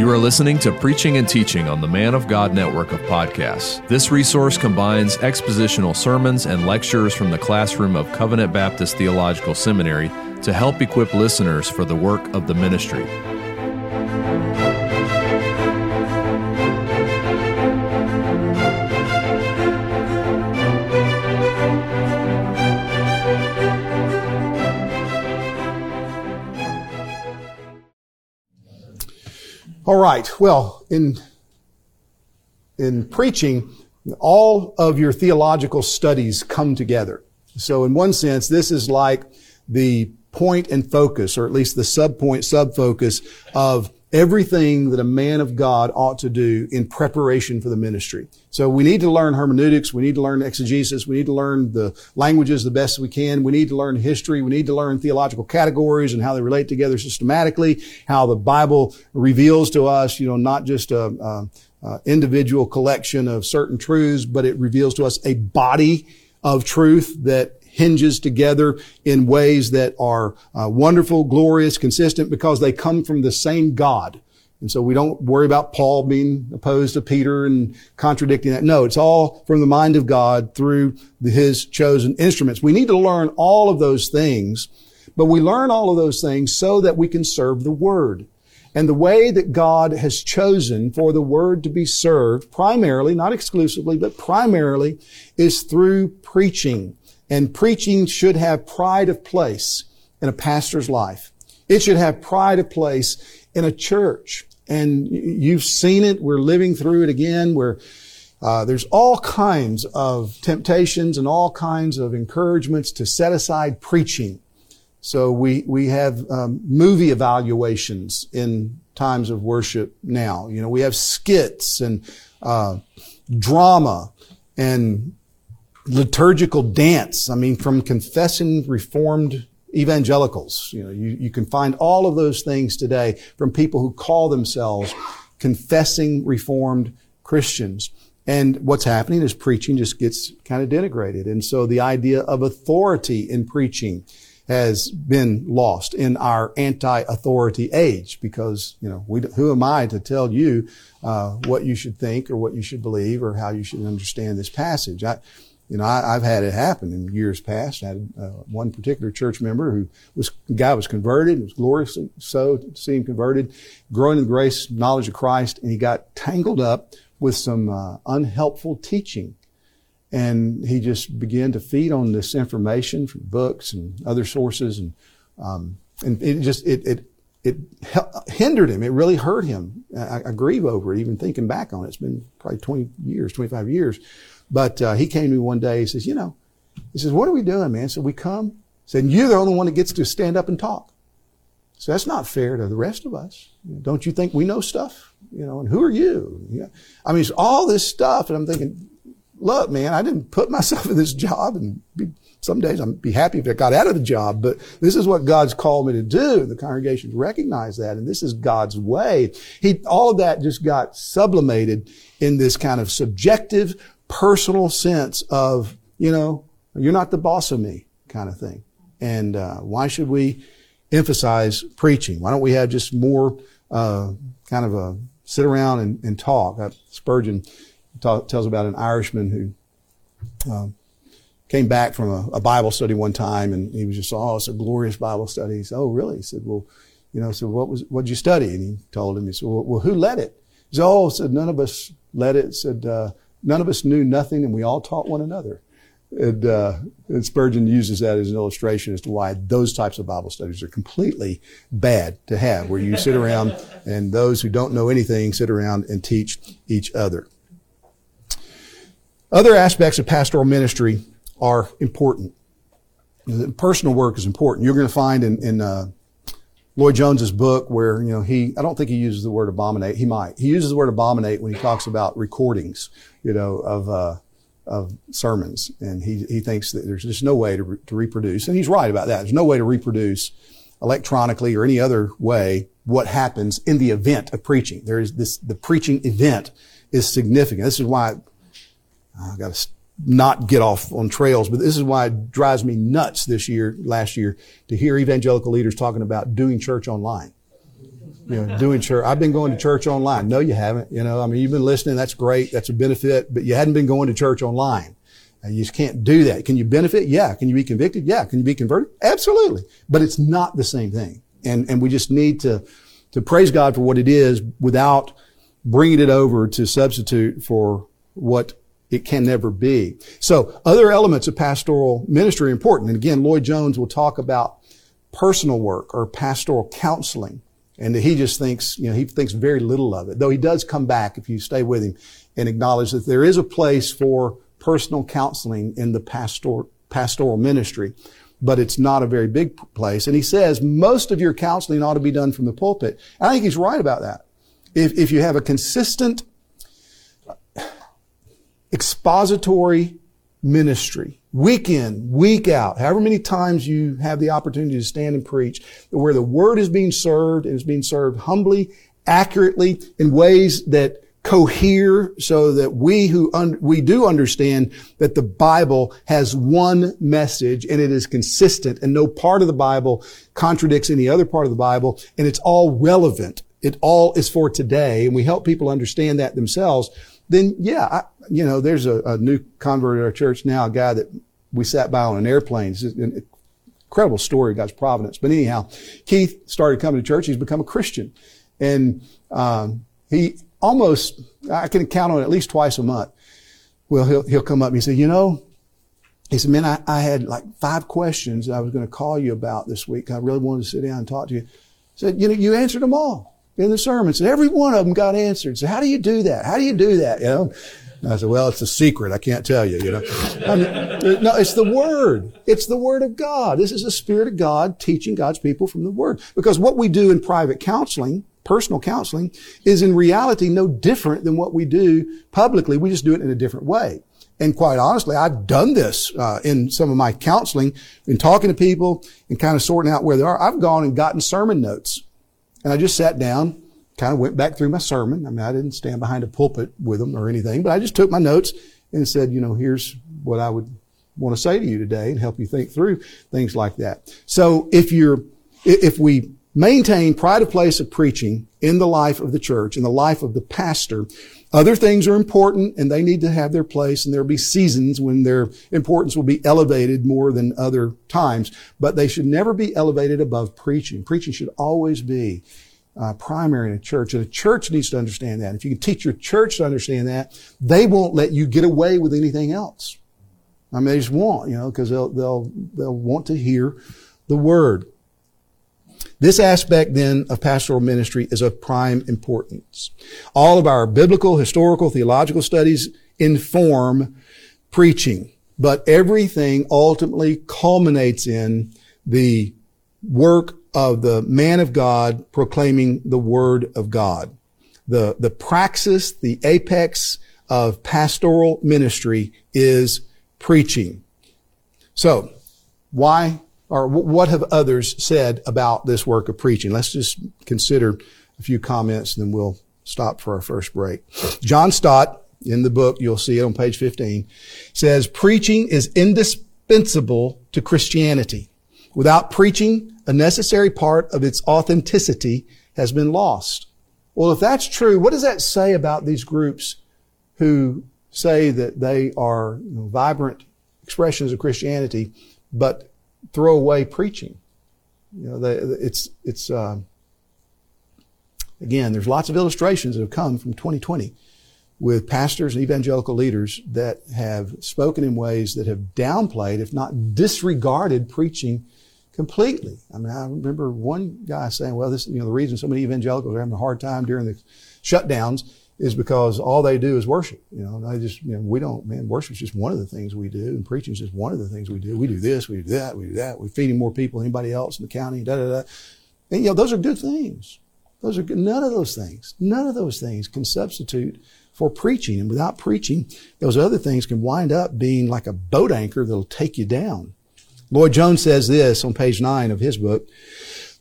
You are listening to Preaching and Teaching on the Man of God network of podcasts. This resource combines expositional sermons and lectures from the classroom of Covenant Baptist Theological Seminary to help equip listeners for the work of the ministry. All right. Well, in, in preaching, all of your theological studies come together. So in one sense, this is like the point and focus, or at least the sub-point, sub-focus of everything that a man of God ought to do in preparation for the ministry. So we need to learn hermeneutics. We need to learn exegesis. We need to learn the languages the best we can. We need to learn history. We need to learn theological categories and how they relate together systematically, how the Bible reveals to us, you know, not just a, a, a individual collection of certain truths, but it reveals to us a body of truth that hinges together in ways that are uh, wonderful, glorious, consistent because they come from the same God. And so we don't worry about Paul being opposed to Peter and contradicting that. No, it's all from the mind of God through his chosen instruments. We need to learn all of those things, but we learn all of those things so that we can serve the Word. And the way that God has chosen for the Word to be served, primarily, not exclusively, but primarily, is through preaching. And preaching should have pride of place in a pastor's life. It should have pride of place in a church. And you've seen it. We're living through it again where uh, there's all kinds of temptations and all kinds of encouragements to set aside preaching. So we, we have um, movie evaluations in times of worship now. You know, we have skits and uh, drama and liturgical dance. I mean, from confessing reformed evangelicals. You know, you, you can find all of those things today from people who call themselves confessing reformed Christians. And what's happening is preaching just gets kind of denigrated. And so the idea of authority in preaching has been lost in our anti-authority age because, you know, we, who am I to tell you uh, what you should think or what you should believe or how you should understand this passage? I, you know, I, have had it happen in years past. I had uh, one particular church member who was, the guy was converted. It was glorious so to see him converted, growing in grace, knowledge of Christ, and he got tangled up with some uh, unhelpful teaching. And he just began to feed on this information from books and other sources. And, um, and it just, it, it, it hindered him. It really hurt him. I, I grieve over it, even thinking back on it. It's been probably 20 years, 25 years. But uh, he came to me one day. He says, "You know," he says, "What are we doing, man?" So we come. Said, "You're the only one that gets to stand up and talk." So that's not fair to the rest of us. Don't you think we know stuff? You know, and who are you? Yeah. I mean, it's all this stuff, and I'm thinking, look, man, I didn't put myself in this job, and be, some days I'd be happy if I got out of the job, but this is what God's called me to do. The congregation recognize that, and this is God's way. He, all of that just got sublimated in this kind of subjective personal sense of, you know, you're not the boss of me kind of thing. And uh, why should we emphasize preaching? Why don't we have just more uh, kind of a sit around and, and talk? Uh, Spurgeon talk, tells about an Irishman who um, came back from a, a, Bible study one time, and he was just, oh, it's a glorious Bible study. He said, oh, really? He said, well, you know, so what was what did you study? And he told him, he said, well, well who led it? He said, oh, said none of us led it. Said uh, None of us knew nothing and we all taught one another. And, uh, and, Spurgeon uses that as an illustration as to why those types of Bible studies are completely bad to have, where you sit around and those who don't know anything sit around and teach each other. Other aspects of pastoral ministry are important. Personal work is important. You're going to find in, in uh, Lloyd Jones's book where, you know, he, I don't think he uses the word abominate. He might. He uses the word abominate when he talks about recordings, you know, of, uh, of sermons. And he, he thinks that there's just no way to, re- to reproduce. And he's right about that. There's no way to reproduce electronically or any other way what happens in the event of preaching. There is this, the preaching event is significant. This is why I've got to not get off on trails, but this is why it drives me nuts this year, last year, to hear evangelical leaders talking about doing church online. you know, doing church. I've been going to church online. No, you haven't. You know, I mean, you've been listening. That's great. That's a benefit, but you hadn't been going to church online. And you just can't do that. Can you benefit? Yeah. Can you be convicted? Yeah. Can you be converted? Absolutely. But it's not the same thing. And, and we just need to, to praise God for what it is without bringing it over to substitute for what it can never be. So other elements of pastoral ministry are important. And again, Lloyd Jones will talk about personal work or pastoral counseling. And he just thinks, you know, he thinks very little of it, though he does come back if you stay with him and acknowledge that there is a place for personal counseling in the pastor, pastoral ministry, but it's not a very big place. And he says most of your counseling ought to be done from the pulpit. And I think he's right about that. If, if you have a consistent expository ministry, week in, week out, however many times you have the opportunity to stand and preach, where the word is being served and is being served humbly, accurately, in ways that cohere so that we who un- we do understand that the Bible has one message and it is consistent and no part of the Bible contradicts any other part of the Bible and it's all relevant. It all is for today and we help people understand that themselves. Then yeah, I, you know, there's a, a, new convert at our church now, a guy that we sat by on an airplane. It's an incredible story God's providence. But anyhow, Keith started coming to church. He's become a Christian and, um, he, almost, I can count on at least twice a month. Well, he'll, he'll come up and he said, you know, he said, man, I, I had like five questions I was going to call you about this week. I really wanted to sit down and talk to you. He said, you know, you answered them all in the sermon. Said every one of them got answered. So how do you do that? How do you do that? You know? And I said, well, it's a secret. I can't tell you, you know. I mean, no, it's the Word. It's the Word of God. This is the Spirit of God teaching God's people from the Word. Because what we do in private counseling personal counseling is in reality no different than what we do publicly. We just do it in a different way. And quite honestly, I've done this uh, in some of my counseling, in talking to people and kind of sorting out where they are. I've gone and gotten sermon notes, and I just sat down, kind of went back through my sermon. I mean, I didn't stand behind a pulpit with them or anything, but I just took my notes and said, you know, here's what I would want to say to you today and help you think through things like that. So if you're, if we maintain pride of place of preaching in the life of the church, in the life of the pastor. Other things are important and they need to have their place and there'll be seasons when their importance will be elevated more than other times, but they should never be elevated above preaching. Preaching should always be uh, primary in a church, and a church needs to understand that. If you can teach your church to understand that, they won't let you get away with anything else. I mean, they just won't, you know, because they'll they'll they'll want to hear the word. This aspect then of pastoral ministry is of prime importance. All of our biblical, historical, theological studies inform preaching, but everything ultimately culminates in the work of the man of God proclaiming the word of God. The, the praxis, the apex of pastoral ministry is preaching. So, why or what have others said about this work of preaching? Let's just consider a few comments and then we'll stop for our first break. John Stott, in the book, you'll see it on page 15, says, preaching is indispensable to Christianity. Without preaching, a necessary part of its authenticity has been lost. Well, if that's true, what does that say about these groups who say that they are vibrant expressions of Christianity, but throw away preaching. You know, they, it's it's uh, again. There's lots of illustrations that have come from 2020 with pastors and evangelical leaders that have spoken in ways that have downplayed, if not disregarded, preaching completely. I mean, I remember one guy saying, "Well, this you know the reason so many evangelicals are having a hard time during the shutdowns is because all they do is worship. You know, they just, you know, we don't, man, worship is just one of the things we do, and preaching is just one of the things we do. We do this, we do that, we do that. We're feeding more people than anybody else in the county, da da da. And, you know, those are good things. Those are good. None of those things, none of those things can substitute for preaching. And without preaching, those other things can wind up being like a boat anchor that'll take you down. Lloyd Jones says this on page nine of his book.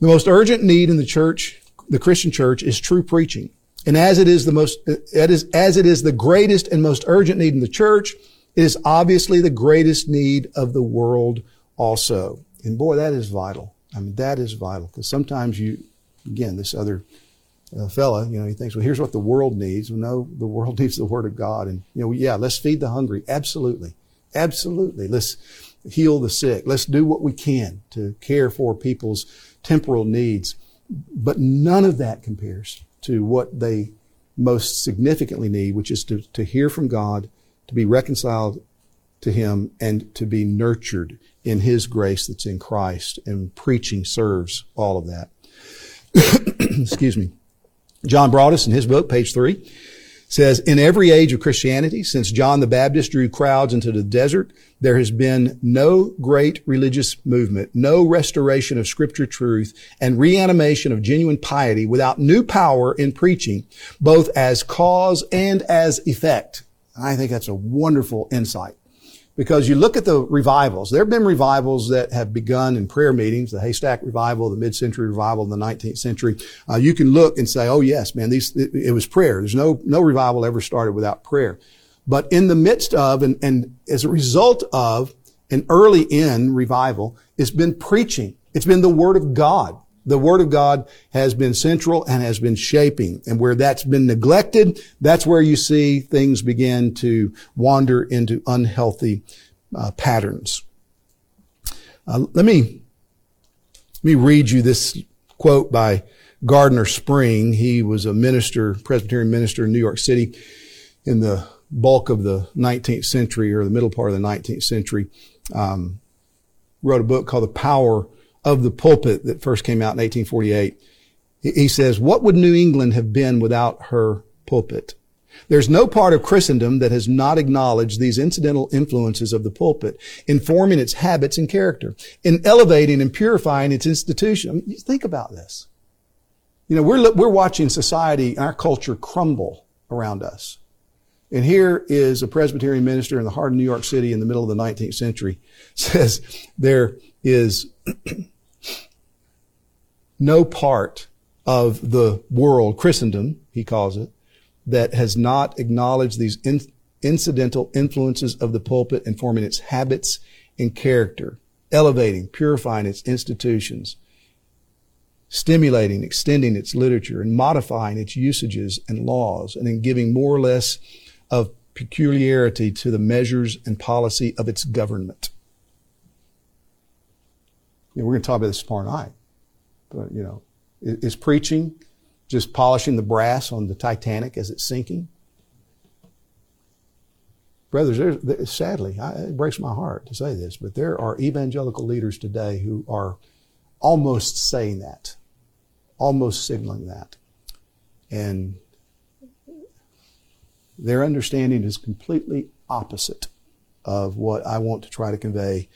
The most urgent need in the church, the Christian church, is true preaching. And as it is the most, it is, as it is the greatest and most urgent need in the church, it is obviously the greatest need of the world also. And boy, that is vital. I mean, that is vital because sometimes you, again, this other uh, fella, you know, he thinks, well, here's what the world needs. Well, no, the world needs the Word of God. And, you know, yeah, let's feed the hungry. Absolutely. Absolutely. Let's heal the sick. Let's do what we can to care for people's temporal needs. But none of that compares to what they most significantly need, which is to, to hear from God, to be reconciled to Him, and to be nurtured in His grace that's in Christ. And preaching serves all of that. Excuse me. John Broadus in his book, page three, says, in every age of Christianity, since John the Baptist drew crowds into the desert, there has been no great religious movement, no restoration of scripture truth, and reanimation of genuine piety without new power in preaching, both as cause and as effect. I think that's a wonderful insight. Because you look at the revivals, there have been revivals that have begun in prayer meetings, the Haystack Revival, the Mid-Century Revival in the 19th century. Uh, you can look and say, oh yes, man, these, it, it, was prayer. There's no, no revival ever started without prayer. But in the midst of, and, and as a result of an early in revival, it's been preaching. It's been the Word of God the Word of God has been central and has been shaping. And where that's been neglected, that's where you see things begin to wander into unhealthy uh, patterns. Uh, let me let me read you this quote by Gardner Spring. He was a minister, Presbyterian minister in New York City in the bulk of the 19th century or the middle part of the 19th century. Um, wrote a book called The Power of the pulpit that first came out in 1848. He says, what would New England have been without her pulpit? There's no part of Christendom that has not acknowledged these incidental influences of the pulpit in forming its habits and character, in elevating and purifying its institution. Think about this. You know, we're, we're watching society, and our culture crumble around us. And here is a Presbyterian minister in the heart of New York City in the middle of the 19th century says there is no part of the world, Christendom, he calls it, that has not acknowledged these in, incidental influences of the pulpit and forming its habits and character, elevating, purifying its institutions, stimulating, extending its literature, and modifying its usages and laws, and in giving more or less of peculiarity to the measures and policy of its government. You know, we're going to talk about this tomorrow night. But, you know, is preaching just polishing the brass on the Titanic as it's sinking? Brothers, sadly, I, it breaks my heart to say this, but there are evangelical leaders today who are almost saying that, almost signaling that. And their understanding is completely opposite of what I want to try to convey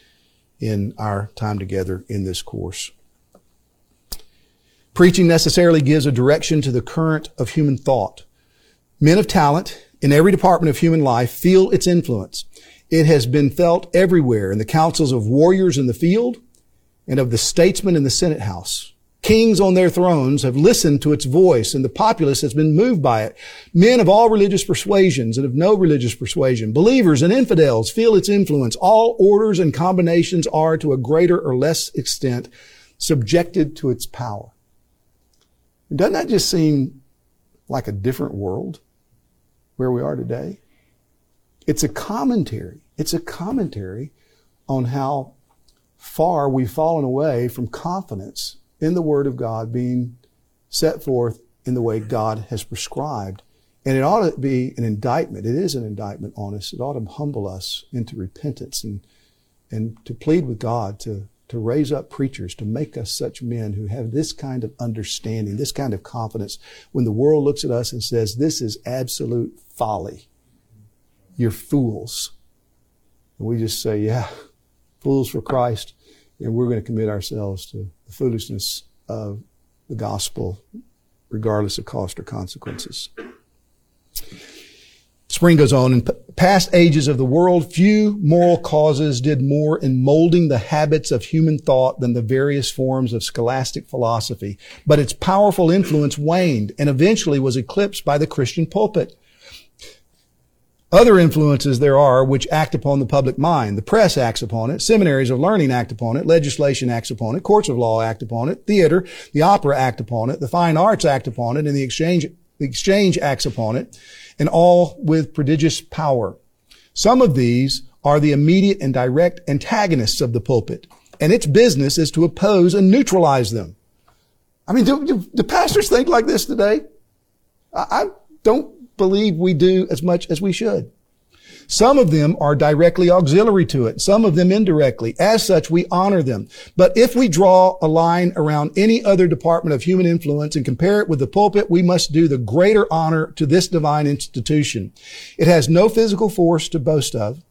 in our time together in this course. Preaching necessarily gives a direction to the current of human thought. Men of talent in every department of human life feel its influence. It has been felt everywhere in the councils of warriors in the field and of the statesmen in the Senate House. Kings on their thrones have listened to its voice and the populace has been moved by it. Men of all religious persuasions and of no religious persuasion, believers and infidels feel its influence. All orders and combinations are to a greater or less extent subjected to its power. Doesn't that just seem like a different world where we are today? It's a commentary. It's a commentary on how far we've fallen away from confidence in the Word of God being set forth in the way God has prescribed. And it ought to be an indictment. It is an indictment on us. It ought to humble us into repentance and, and to plead with God to to raise up preachers, to make us such men who have this kind of understanding, this kind of confidence when the world looks at us and says, this is absolute folly. You're fools. And we just say, yeah, fools for Christ. And we're going to commit ourselves to the foolishness of the gospel, regardless of cost or consequences. Spring goes on. In past ages of the world, few moral causes did more in molding the habits of human thought than the various forms of scholastic philosophy. But its powerful influence waned and eventually was eclipsed by the Christian pulpit. Other influences there are which act upon the public mind. The press acts upon it. Seminaries of learning act upon it. Legislation acts upon it. Courts of law act upon it. Theater, the opera act upon it. The fine arts act upon it. And the exchange, the exchange acts upon it. And all with prodigious power. Some of these are the immediate and direct antagonists of the pulpit. And its business is to oppose and neutralize them. I mean, do, do, do pastors think like this today? I, I don't believe we do as much as we should. Some of them are directly auxiliary to it, some of them indirectly. As such, we honor them. But if we draw a line around any other department of human influence and compare it with the pulpit, we must do the greater honor to this divine institution. It has no physical force to boast of.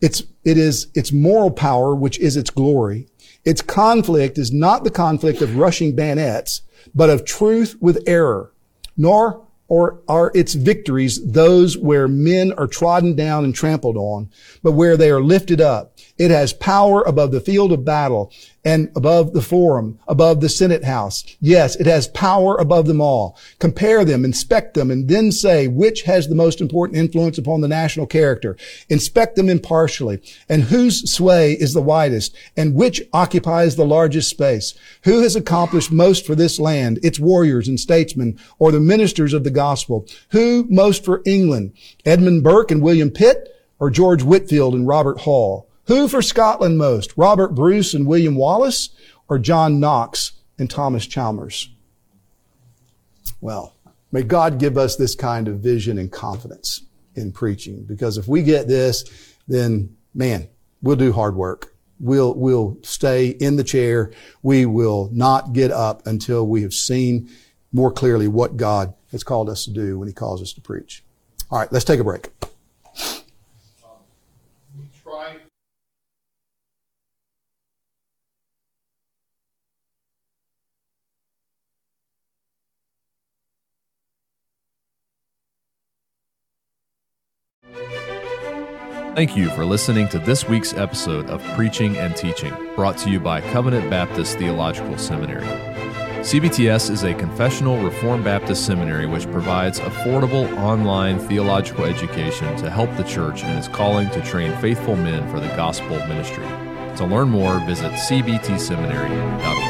It's, it is its moral power, which is its glory. Its conflict is not the conflict of rushing bayonets, but of truth with error. Nor or are its victories those where men are trodden down and trampled on, but where they are lifted up? It has power above the field of battle and above the forum, above the Senate House. Yes, it has power above them all. Compare them, inspect them, and then say which has the most important influence upon the national character. Inspect them impartially, and whose sway is the widest, and which occupies the largest space. Who has accomplished most for this land, its warriors and statesmen, or the ministers of the gospel? Who most for England? Edmund Burke and William Pitt, or George Whitefield and Robert Hall? Who for Scotland most? Robert Bruce and William Wallace or John Knox and Thomas Chalmers? Well, may God give us this kind of vision and confidence in preaching because if we get this, then man, we'll do hard work. We'll, we'll stay in the chair. We will not get up until we have seen more clearly what God has called us to do when He calls us to preach. All right, let's take a break. Thank you for listening to this week's episode of Preaching and Teaching, brought to you by Covenant Baptist Theological Seminary. CBTS is a confessional Reformed Baptist seminary which provides affordable online theological education to help the church in its calling to train faithful men for the gospel ministry. To learn more, visit cbtseminary.org.